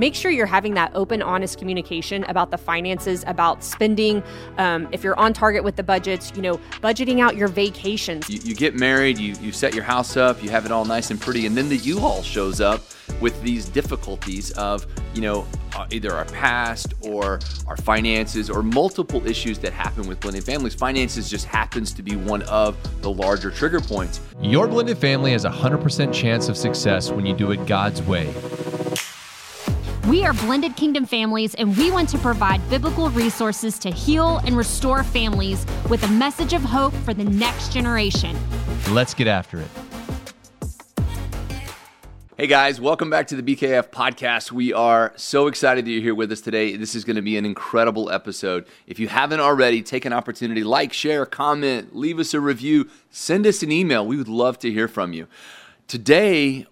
make sure you're having that open, honest communication about the finances, about spending. Um, if you're on target with the budgets, you know, budgeting out your vacations. You, you get married, you, you set your house up, you have it all nice and pretty, and then the U-Haul shows up with these difficulties of, you know, uh, either our past or our finances or multiple issues that happen with blended families. Finances just happens to be one of the larger trigger points. Your blended family has a 100% chance of success when you do it God's way. We are Blended Kingdom Families, and we want to provide biblical resources to heal and restore families with a message of hope for the next generation. Let's get after it. Hey guys, welcome back to the BKF podcast. We are so excited that you're here with us today. This is going to be an incredible episode. If you haven't already, take an opportunity, like, share, comment, leave us a review, send us an email. We would love to hear from you. Today,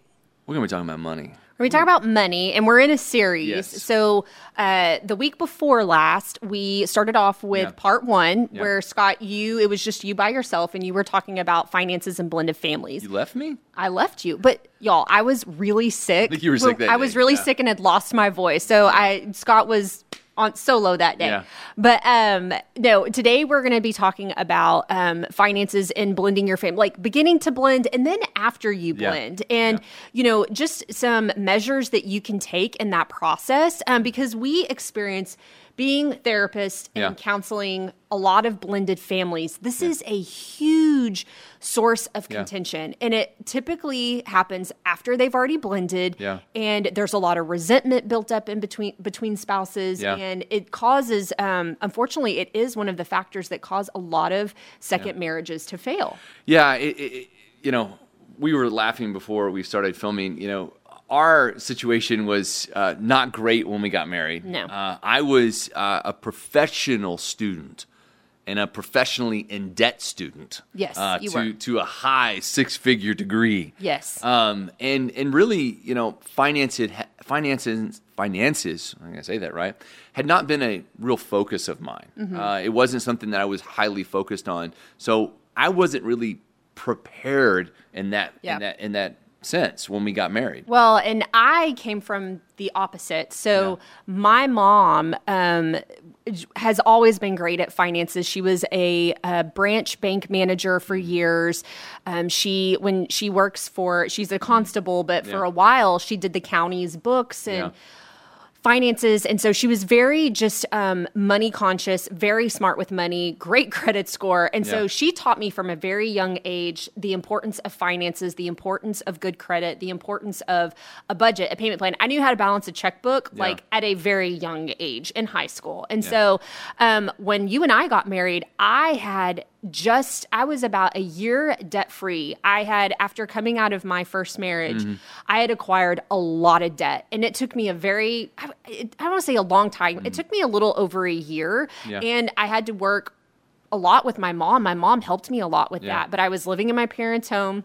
we're going to be talking about money. We talk about money, and we're in a series. Yes. So uh, the week before last, we started off with Yeah. part one, Yeah. where Scott, you it was just you by yourself, and you were talking about finances and blended families. You left me? I left you, but y'all, I was really sick. think you were sick that I was really yeah. sick and had lost my voice. So I Scott was on solo that day. Yeah. But um no, today we're going to be talking about um finances and blending your family, like beginning to blend and then after you Yeah. blend. And you know, just some measures that you can take in that process um because we experience being therapists and Yeah. counseling a lot of blended families. This is a huge source of Yeah. contention and it typically happens after they've already blended Yeah. and there's a lot of resentment built up in between between spouses Yeah. and it causes um, unfortunately it is one of the factors that cause a lot of second marriages to fail Yeah, it, it- you know, we were laughing before we started filming. You know, our situation was uh, not great when we got married. No. uh, I was uh, a professional student and a professionally in debt student. Yes, uh, you to were. to a high six figure degree. Yes. Um, and and really, you know, finances, finances finances. I'm gonna say that right. Had not been a real focus of mine. Mm-hmm. Uh, it wasn't something that I was highly focused on. So I wasn't really prepared in that Yeah. in that in that sense when we got married. Well, and I came from the opposite. So my mom um, has always been great at finances. She was a, a branch bank manager for years. Um, she when she works for she's a constable, but for a while she did the county's books and. Yeah. Finances. And so she was very just um, money conscious very smart with money great credit score. And so she taught me from a very young age the importance of finances the importance of good credit the importance of a budget a payment plan. I knew how to balance a checkbook Yeah. like at a very young age in high school. And so um, when you and i got married i had just i was about a year debt free i had after coming out of my first marriage Mm-hmm. i had acquired a lot of debt and it took me a very i, I don't want to say a long time it took me a little over a year Mm-hmm. Yeah. and i had to work a lot with my mom my mom helped me a lot with Yeah. that but i was living in my parents home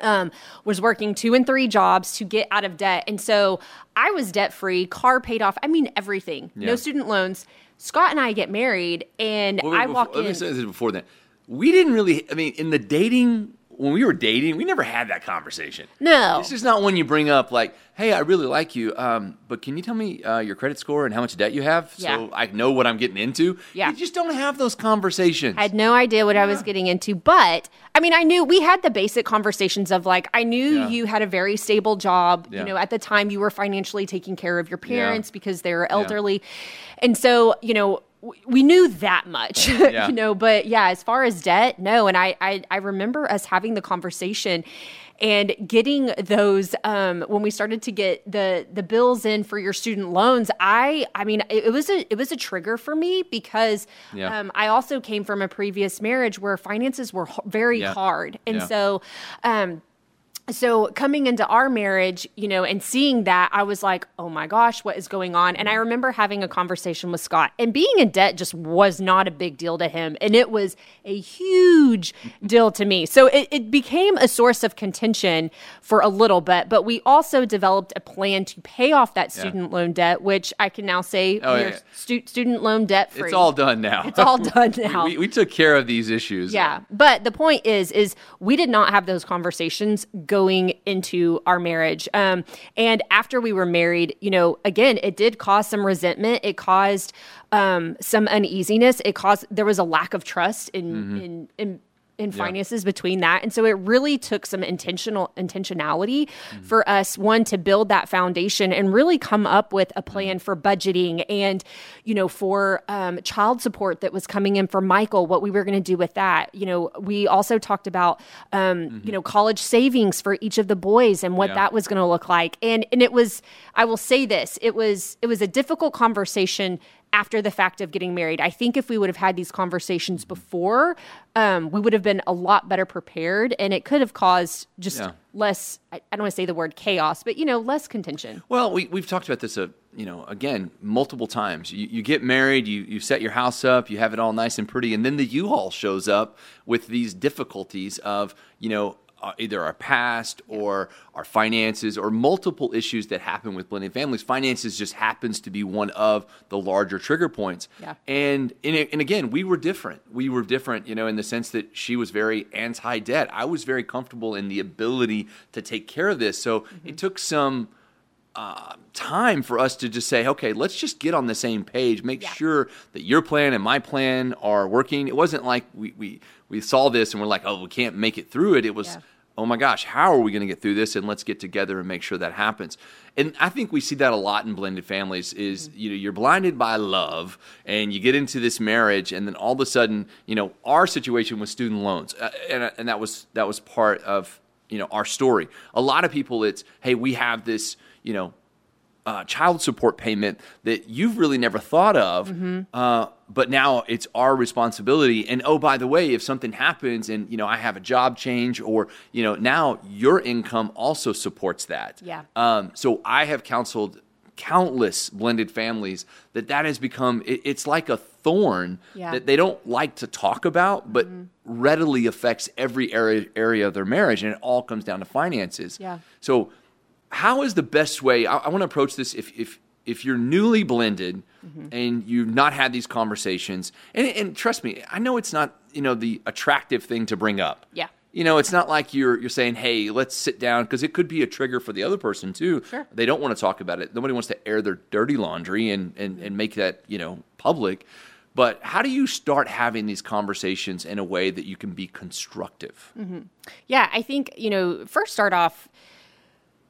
um, was working two and three jobs to get out of debt. And so I was debt free, car paid off. I mean, everything. Yeah. No student loans. Scott and I get married, and Well, I before- walk let me in. say this before that. We didn't really. I mean, in the dating when we were dating, we never had that conversation. No. This is not one you bring up like, "Hey, I really like you, um, but can you tell me uh, your credit score and how much debt you have Yeah. so I know what I'm getting into?" Yeah. You just don't have those conversations. I had no idea what I was getting into, but I mean, I knew we had the basic conversations of like, I knew Yeah. you had a very stable job. Yeah. You know, at the time you were financially taking care of your parents because they were elderly. And so, you know, we knew that much, Yeah. you know, but yeah, as far as debt, no. And I, I, I remember us having the conversation and getting those um, when we started to get the the bills in for your student loans i i mean it, it was a it was a trigger for me because Yeah. um, i also came from a previous marriage where finances were very Yeah. hard and so um so coming into our marriage, you know, and seeing that, I was like, oh my gosh, what is going on? And I remember having a conversation with Scott, and being in debt just was not a big deal to him. And it was a huge deal to me. So it, it became a source of contention for a little bit. But we also developed a plan to pay off that student loan debt, which I can now say Oh, we're yeah, yeah. stu- student loan debt free. It's all done now. It's all done now. we, we took care of these issues. Yeah, but the point is, is we did not have those conversations going into our marriage. Um, and after we were married, you know, again, it did cause some resentment. It caused um, some uneasiness. It caused there was a lack of trust in Mm-hmm. in, in in finances between that and so it really took some intentional intentionality Mm-hmm. for us one to build that foundation and really come up with a plan Mm-hmm. for budgeting and you know for um, child support that was coming in for michael what we were going to do with that you know we also talked about um, you know college savings for each of the boys and what Mm-hmm. Yeah. that was going to look like and and it was i will say this it was it was a difficult conversation after the fact of getting married. I think if we would have had these conversations before, um, we would have been a lot better prepared, and it could have caused just Yeah. less. I, I don't want to say the word chaos, but you know, less contention. Well, we, we've talked about this, uh, you know, again, multiple times. You, you get married, you, you set your house up, you have it all nice and pretty, and then the U-Haul shows up with these difficulties of, you know, either our past or our finances or multiple issues that happen with blended families. Finances just happens to be one of the larger trigger points. Yeah. And and, and again, we were different. We were different, you know, in the sense that she was very anti-debt. I was very comfortable in the ability to take care of this. So it took some uh, time for us to just say, okay, let's just get on the same page, make Yeah. sure that your plan and my plan are working. It wasn't like we, we, we saw this and we're like, oh, we can't make it through it. It was, Yeah. Oh my gosh, how are we going to get through this? And let's get together and make sure that happens. And I think we see that a lot in blended families is, you know, you're blinded by love and you get into this marriage and then all of a sudden, you know, our situation was student loans. Uh, and, and that was, that was part of, you know, our story. A lot of people, it's, hey, we have this, you know, uh, child support payment that you've really never thought of, uh, but now it's our responsibility. And oh, by the way, if something happens and you know I have a job change, or you know now your income also supports that. Yeah. Um, so I have counseled countless blended families that that has become it, it's like a thorn Yeah. that they don't like to talk about, but readily affects every area area of their marriage, and it all comes down to finances. Yeah. So how is the best way i, I want to approach this if if if you're newly blended mm-hmm. and you've not had these conversations and, and trust me i know it's not you know the attractive thing to bring up. Yeah. you know it's not like you're you're saying hey let's sit down because it could be a trigger for the other person too. Sure. they don't want to talk about it. Nobody wants to air their dirty laundry and and, mm-hmm. and make that you know public. But how do you start having these conversations in a way that you can be constructive? Mm-hmm. Yeah, I think, you know, first start off,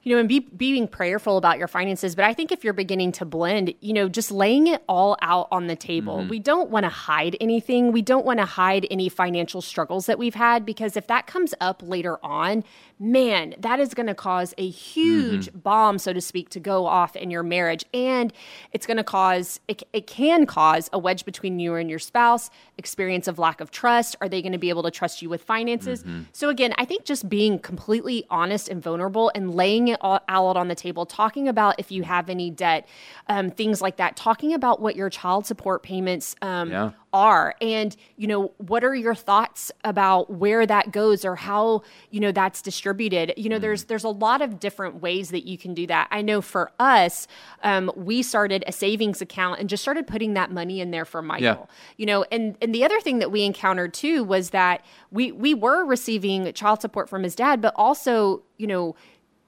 you know, and be being prayerful about your finances. But I think if you're beginning to blend, you know, just laying it all out on the table. Mm-hmm. We don't want to hide anything. We don't want to hide any financial struggles that we've had because if that comes up later on, man, that is going to cause a huge mm-hmm. bomb, so to speak, to go off in your marriage. And it's going to cause, it, it can cause a wedge between you and your spouse, experience of lack of trust. Are they going to be able to trust you with finances? Mm-hmm. So, again, I think just being completely honest and vulnerable and laying it all out on the table, talking about if you have any debt, um, things like that, talking about what your child support payments um, Yeah. are. And you know what are your thoughts about where that goes or how you know that's distributed? You know there's there's a lot of different ways that you can do that. I know for us um, we started a savings account and just started putting that money in there for michael. You know and and the other thing that we encountered too was that we we were receiving child support from his dad but also you know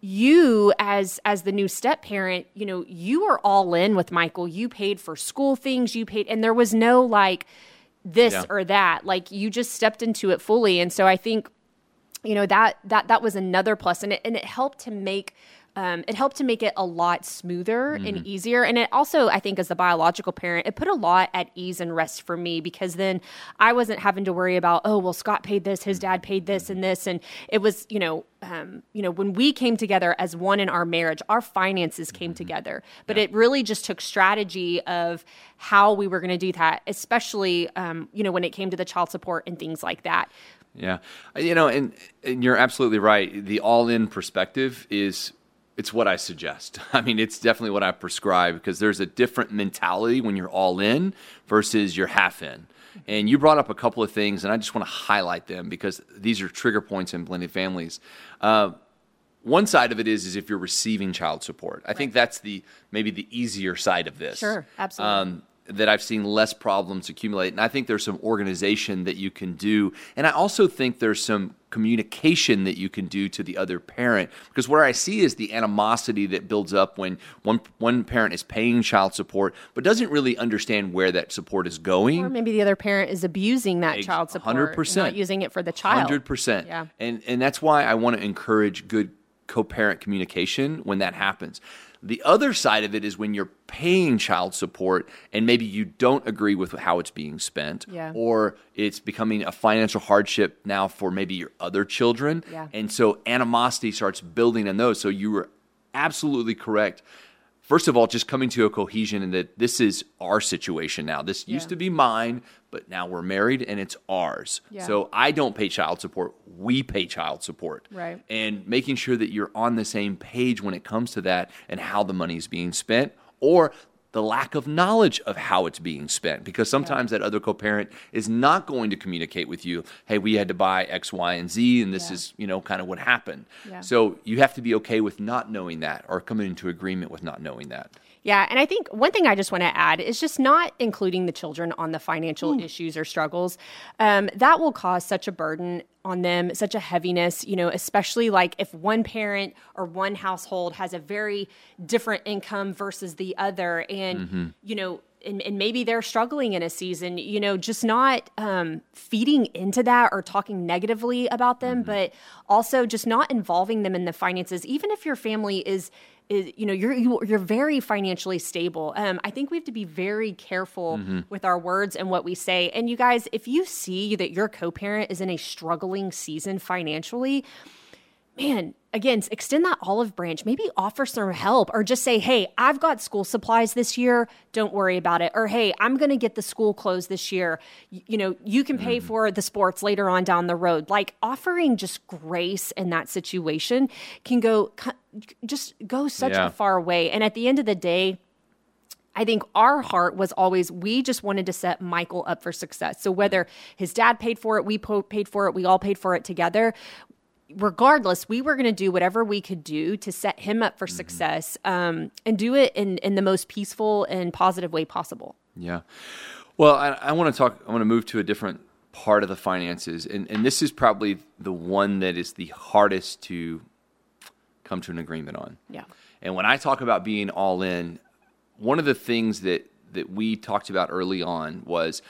you as as the new step parent you know you were all in with michael. You paid for school things. You paid and there was no like this Yeah. or that. Like you just stepped into it fully. And so i think you know that that that was another plus. And it, and it helped to make um, it helped to make it a lot smoother Mm-hmm. and easier. And it also i think as the biological parent it put a lot at ease and rest for me because then i wasn't having to worry about oh well scott paid this his dad paid this and this. And it was you know um, you know when we came together as one in our marriage our finances came Mm-hmm. together. But it really just took strategy of how we were going to do that especially um, you know when it came to the child support and things like that. Yeah, you know, and, and you're absolutely right. The all-in perspective is it's what I suggest. I mean, it's definitely what I prescribe because there's a different mentality when you're all in versus you're half in. And you brought up a couple of things, and I just want to highlight them because these are trigger points in blended families. Uh, one side of it is is if you're receiving child support. I think that's the maybe the easier side of this. Sure, absolutely. Um, that I've seen less problems accumulate. And I think there's some organization that you can do. And I also think there's some communication that you can do to the other parent because what I see is the animosity that builds up when one one parent is paying child support but doesn't really understand where that support is going. Or maybe the other parent is abusing that child support, 100%. not using it for the child. Hundred percent. Yeah. And and that's why I want to encourage good co-parent communication when that happens. The other side of it is when you're paying child support and maybe you don't agree with how it's being spent, Yeah. or it's becoming a financial hardship now for maybe your other children. Yeah. And so animosity starts building in those. So you were absolutely correct. First of all, just coming to a cohesion in that this is our situation now. This used to be mine, but now we're married and it's ours. Yeah. So I don't pay child support. We pay child support. Right. And making sure that you're on the same page when it comes to that and how the money is being spent or the lack of knowledge of how it's being spent because sometimes that other co-parent is not going to communicate with you hey we had to buy x y and z and this Yeah. is you know kind of what happened Yeah. so you have to be okay with not knowing that or coming into agreement with not knowing that Yeah, and I think one thing I just want to add is just not including the children on the financial issues or struggles. Um, that will cause such a burden on them, such a heaviness, you know, especially like if one parent or one household has a very different income versus the other. And, mm-hmm. you know, and, and maybe they're struggling in a season, you know, just not um, feeding into that or talking negatively about them, but also just not involving them in the finances, even if your family is is you know you're you, you're very financially stable um, i think we have to be very careful with our words and what we say. And you guys if you see that your co-parent is in a struggling season financially man again extend that olive branch. Maybe offer some help or just say hey i've got school supplies this year. Don't worry about it. Or hey i'm going to get the school clothes this year. Y- you know you can pay mm-hmm. for the sports later on down the road. Like offering just grace in that situation can go just go such Yeah. a far way. And at the end of the day I think our heart was always we just wanted to set Michael up for success. So whether mm-hmm. his dad paid for it, we po- paid for it, we all paid for it together. Regardless, we were going to do whatever we could do to set him up for success um, and do it in, in the most peaceful and positive way possible. Yeah. Well, I, I want to talk. I want to move to a different part of the finances, and and this is probably the one that is the hardest to come to an agreement on. Yeah. And when I talk about being all in, one of the things that that we talked about early on was,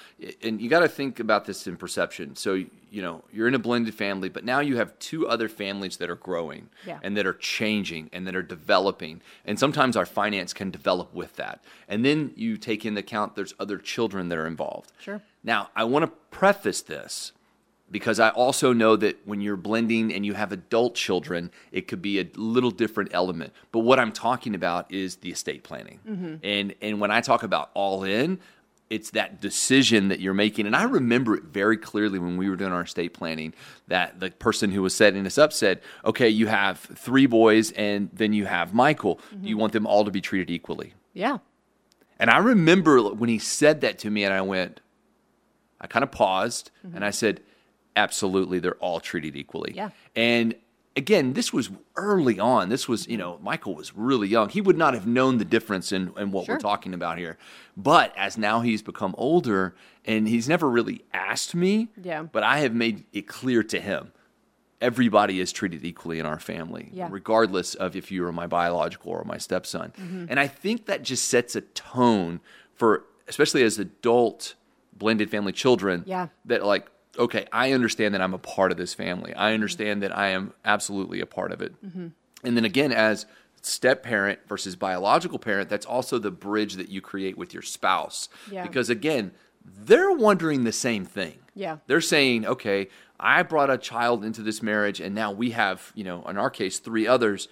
and you got to think about this in perception. So you know you're in a blended family, but now you have two other families that are growing Yeah. and that are changing and that are developing. And sometimes our finance can develop with that. And then you take into account there's other children that are involved. Sure. Now I want to preface this because I also know that when you're blending and you have adult children, it could be a little different element. But what I'm talking about is the estate planning. Mm-hmm. And and when I talk about all in, it's that decision that you're making. And I remember it very clearly when we were doing our estate planning that the person who was setting us up said, "Okay, you have three boys and then you have Michael. Do you mm-hmm. want them all to be treated equally?" Yeah. And I remember when he said that to me, and I went, I kind of paused mm-hmm. and I said, absolutely, they're all treated equally. Yeah. And again, this was early on. This was, you know, Michael was really young. He would not have known the difference in, in what Sure. we're talking about here. But as now he's become older and he's never really asked me, Yeah. but I have made it clear to him everybody is treated equally in our family, Yeah. regardless of if you are my biological or my stepson. Mm-hmm. And I think that just sets a tone for, especially as adult blended family children, Yeah. that like, okay, I understand that I'm a part of this family. I understand that I am absolutely a part of it. Mm-hmm. And then again, as step parent versus biological parent, that's also the bridge that you create with your spouse. Yeah. Because again, they're wondering the same thing. Yeah. They're saying, okay, I brought a child into this marriage and now we have, you know, in our case, three others.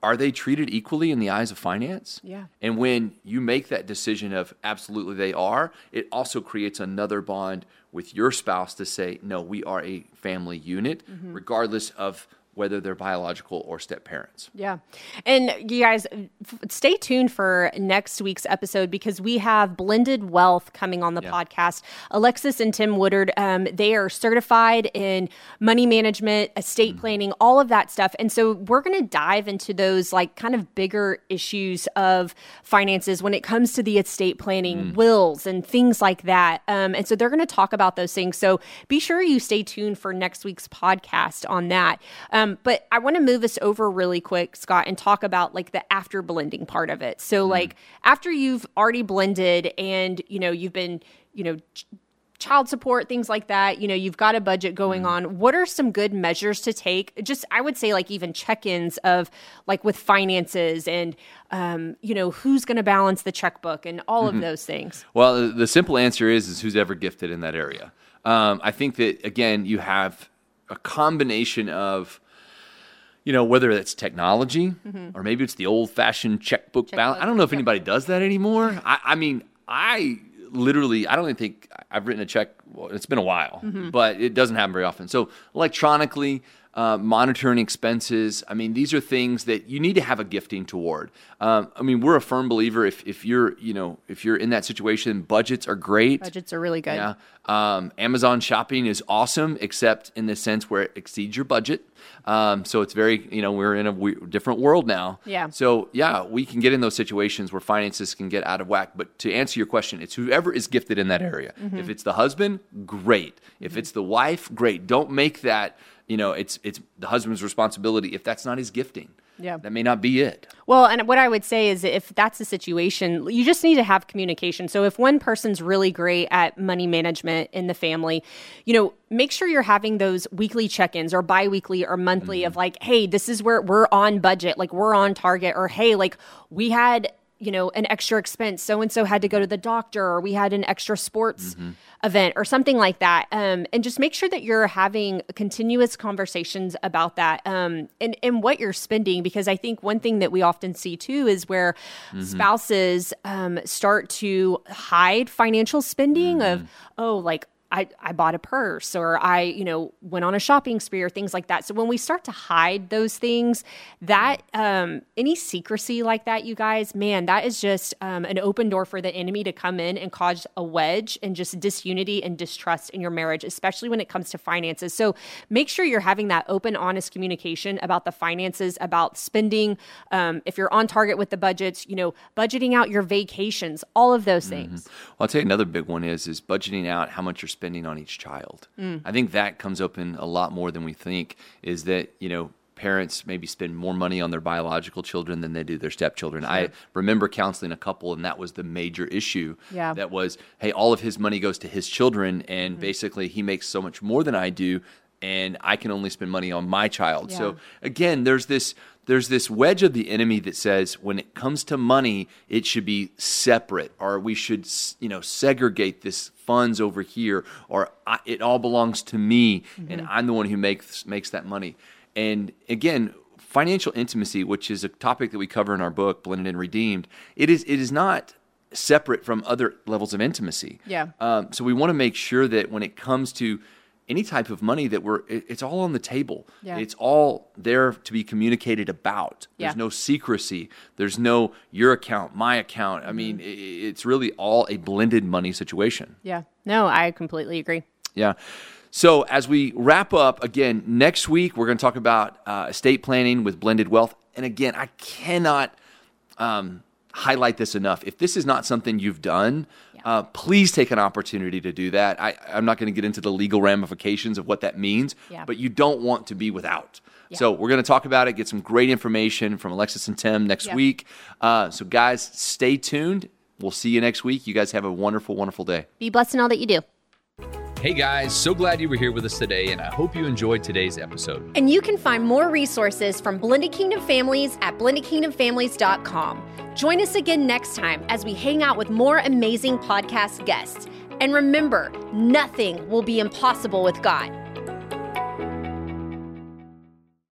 Are they treated equally in the eyes of finance? Yeah. And when you make that decision of absolutely they are, it also creates another bond with your spouse to say, no, we are a family unit, Mm-hmm. regardless of whether they're biological or step parents. Yeah. And you guys, f- stay tuned for next week's episode because we have Blended Wealth coming on the Yeah. podcast. Alexis and Tim Woodard, um, they are certified in money management, estate Mm-hmm. planning, all of that stuff. And so we're going to dive into those like kind of bigger issues of finances when it comes to the estate planning, Mm. wills, and things like that. Um, and so they're going to talk about those things. So be sure you stay tuned for next week's podcast on that. Um, but I want to move us over really quick, Scott, and talk about like the after blending part of it. So, like after you've already blended and you know you've been, you know. ch- child support things like that you know you've got a budget going on what are some good measures to take just i would say like even check-ins of like with finances and um, you know who's going to balance the checkbook and all of those things Well, the- the simple answer is is who's ever gifted in that area. Um, I think that again, you have a combination of, you know, whether it's technology mm-hmm. or maybe it's the old-fashioned checkbook, balance. I don't know if anybody does that anymore. I, I mean, I literally, I don't even think I've written a check. Well, it's been a while, mm-hmm. but it doesn't happen very often. So electronically. Uh, monitoring expenses. I mean, these are things that you need to have a gifting toward. Um, I mean, we're a firm believer. If if you're you know if you're in that situation, budgets are great. budgets are really good Yeah. Um, Amazon shopping is awesome, except in the sense where it exceeds your budget. Um, so it's very, you know, we're in a we- different world now. Yeah. So yeah, we can get in those situations where finances can get out of whack. But to answer your question, it's whoever is gifted in that area. Mm-hmm. If it's the husband, great. If it's the wife, great. Don't make that, you know, it's it's the husband's responsibility. If that's not his gifting, Yeah. that may not be it. Well, and what I would say is if that's the situation, you just need to have communication. So if one person's really great at money management in the family, you know, make sure you're having those weekly check-ins or bi-weekly or monthly of mm-hmm. like, hey, this is where we're on budget, like we're on target, or hey, like we had you know, an extra expense. So and so had to go to the doctor, or we had an extra sports event, or something like that. Um, and just make sure that you're having continuous conversations about that um, and, and what you're spending. Because I think one thing that we often see too is where spouses um, start to hide financial spending of, oh, like, I, I bought a purse or I, you know, went on a shopping spree or things like that. So when we start to hide those things, that um, any secrecy like that, you guys, man, that is just um, an open door for the enemy to come in and cause a wedge and just disunity and distrust in your marriage, especially when it comes to finances. So make sure you're having that open, honest communication about the finances, about spending. Um, if you're on target with the budgets, you know, budgeting out your vacations, all of those things. Well, I'll tell you another big one is is budgeting out how much you're spending on each child. Mm. I think that comes up in a lot more than we think. Is that you know parents maybe spend more money on their biological children than they do their stepchildren. I remember counseling a couple, and that was the major issue. Yeah. that was hey, all of his money goes to his children, and mm. basically he makes so much more than I do. And I can only spend money on my child. Yeah. So again, there's this there's this wedge of the enemy that says when it comes to money, it should be separate, or we should you know segregate this funds over here, or I, it all belongs to me, and I'm the one who makes makes that money. And again, financial intimacy, which is a topic that we cover in our book, Blended and Redeemed, it is it is not separate from other levels of intimacy. Yeah. Um, so we want to make sure that when it comes to any type of money that we're it- it's all on the table Yeah. it's all there to be communicated about there's Yeah. no secrecy there's no your account my account i mean i it's really all a blended money situation Yeah. No, I completely agree. yeah. So as we wrap up again next week, we're going to talk about uh, estate planning with blended wealth. And again, I cannot um, highlight this enough. If this is not something you've done, uh, please take an opportunity to do that. I, I'm not going to get into the legal ramifications of what that means, Yeah. but you don't want to be without. So we're going to talk about it, get some great information from Alexis and Tim next Yeah. week. Uh, so guys, stay tuned. We'll see you next week. You guys have a wonderful, wonderful day. Be blessed in all that you do. Hey guys, so glad you were here with us today, and I hope you enjoyed today's episode. And you can find more resources from Blended Kingdom Families at blendedkingdomfamilies.com. Join us again next time as we hang out with more amazing podcast guests. And remember, nothing will be impossible with God.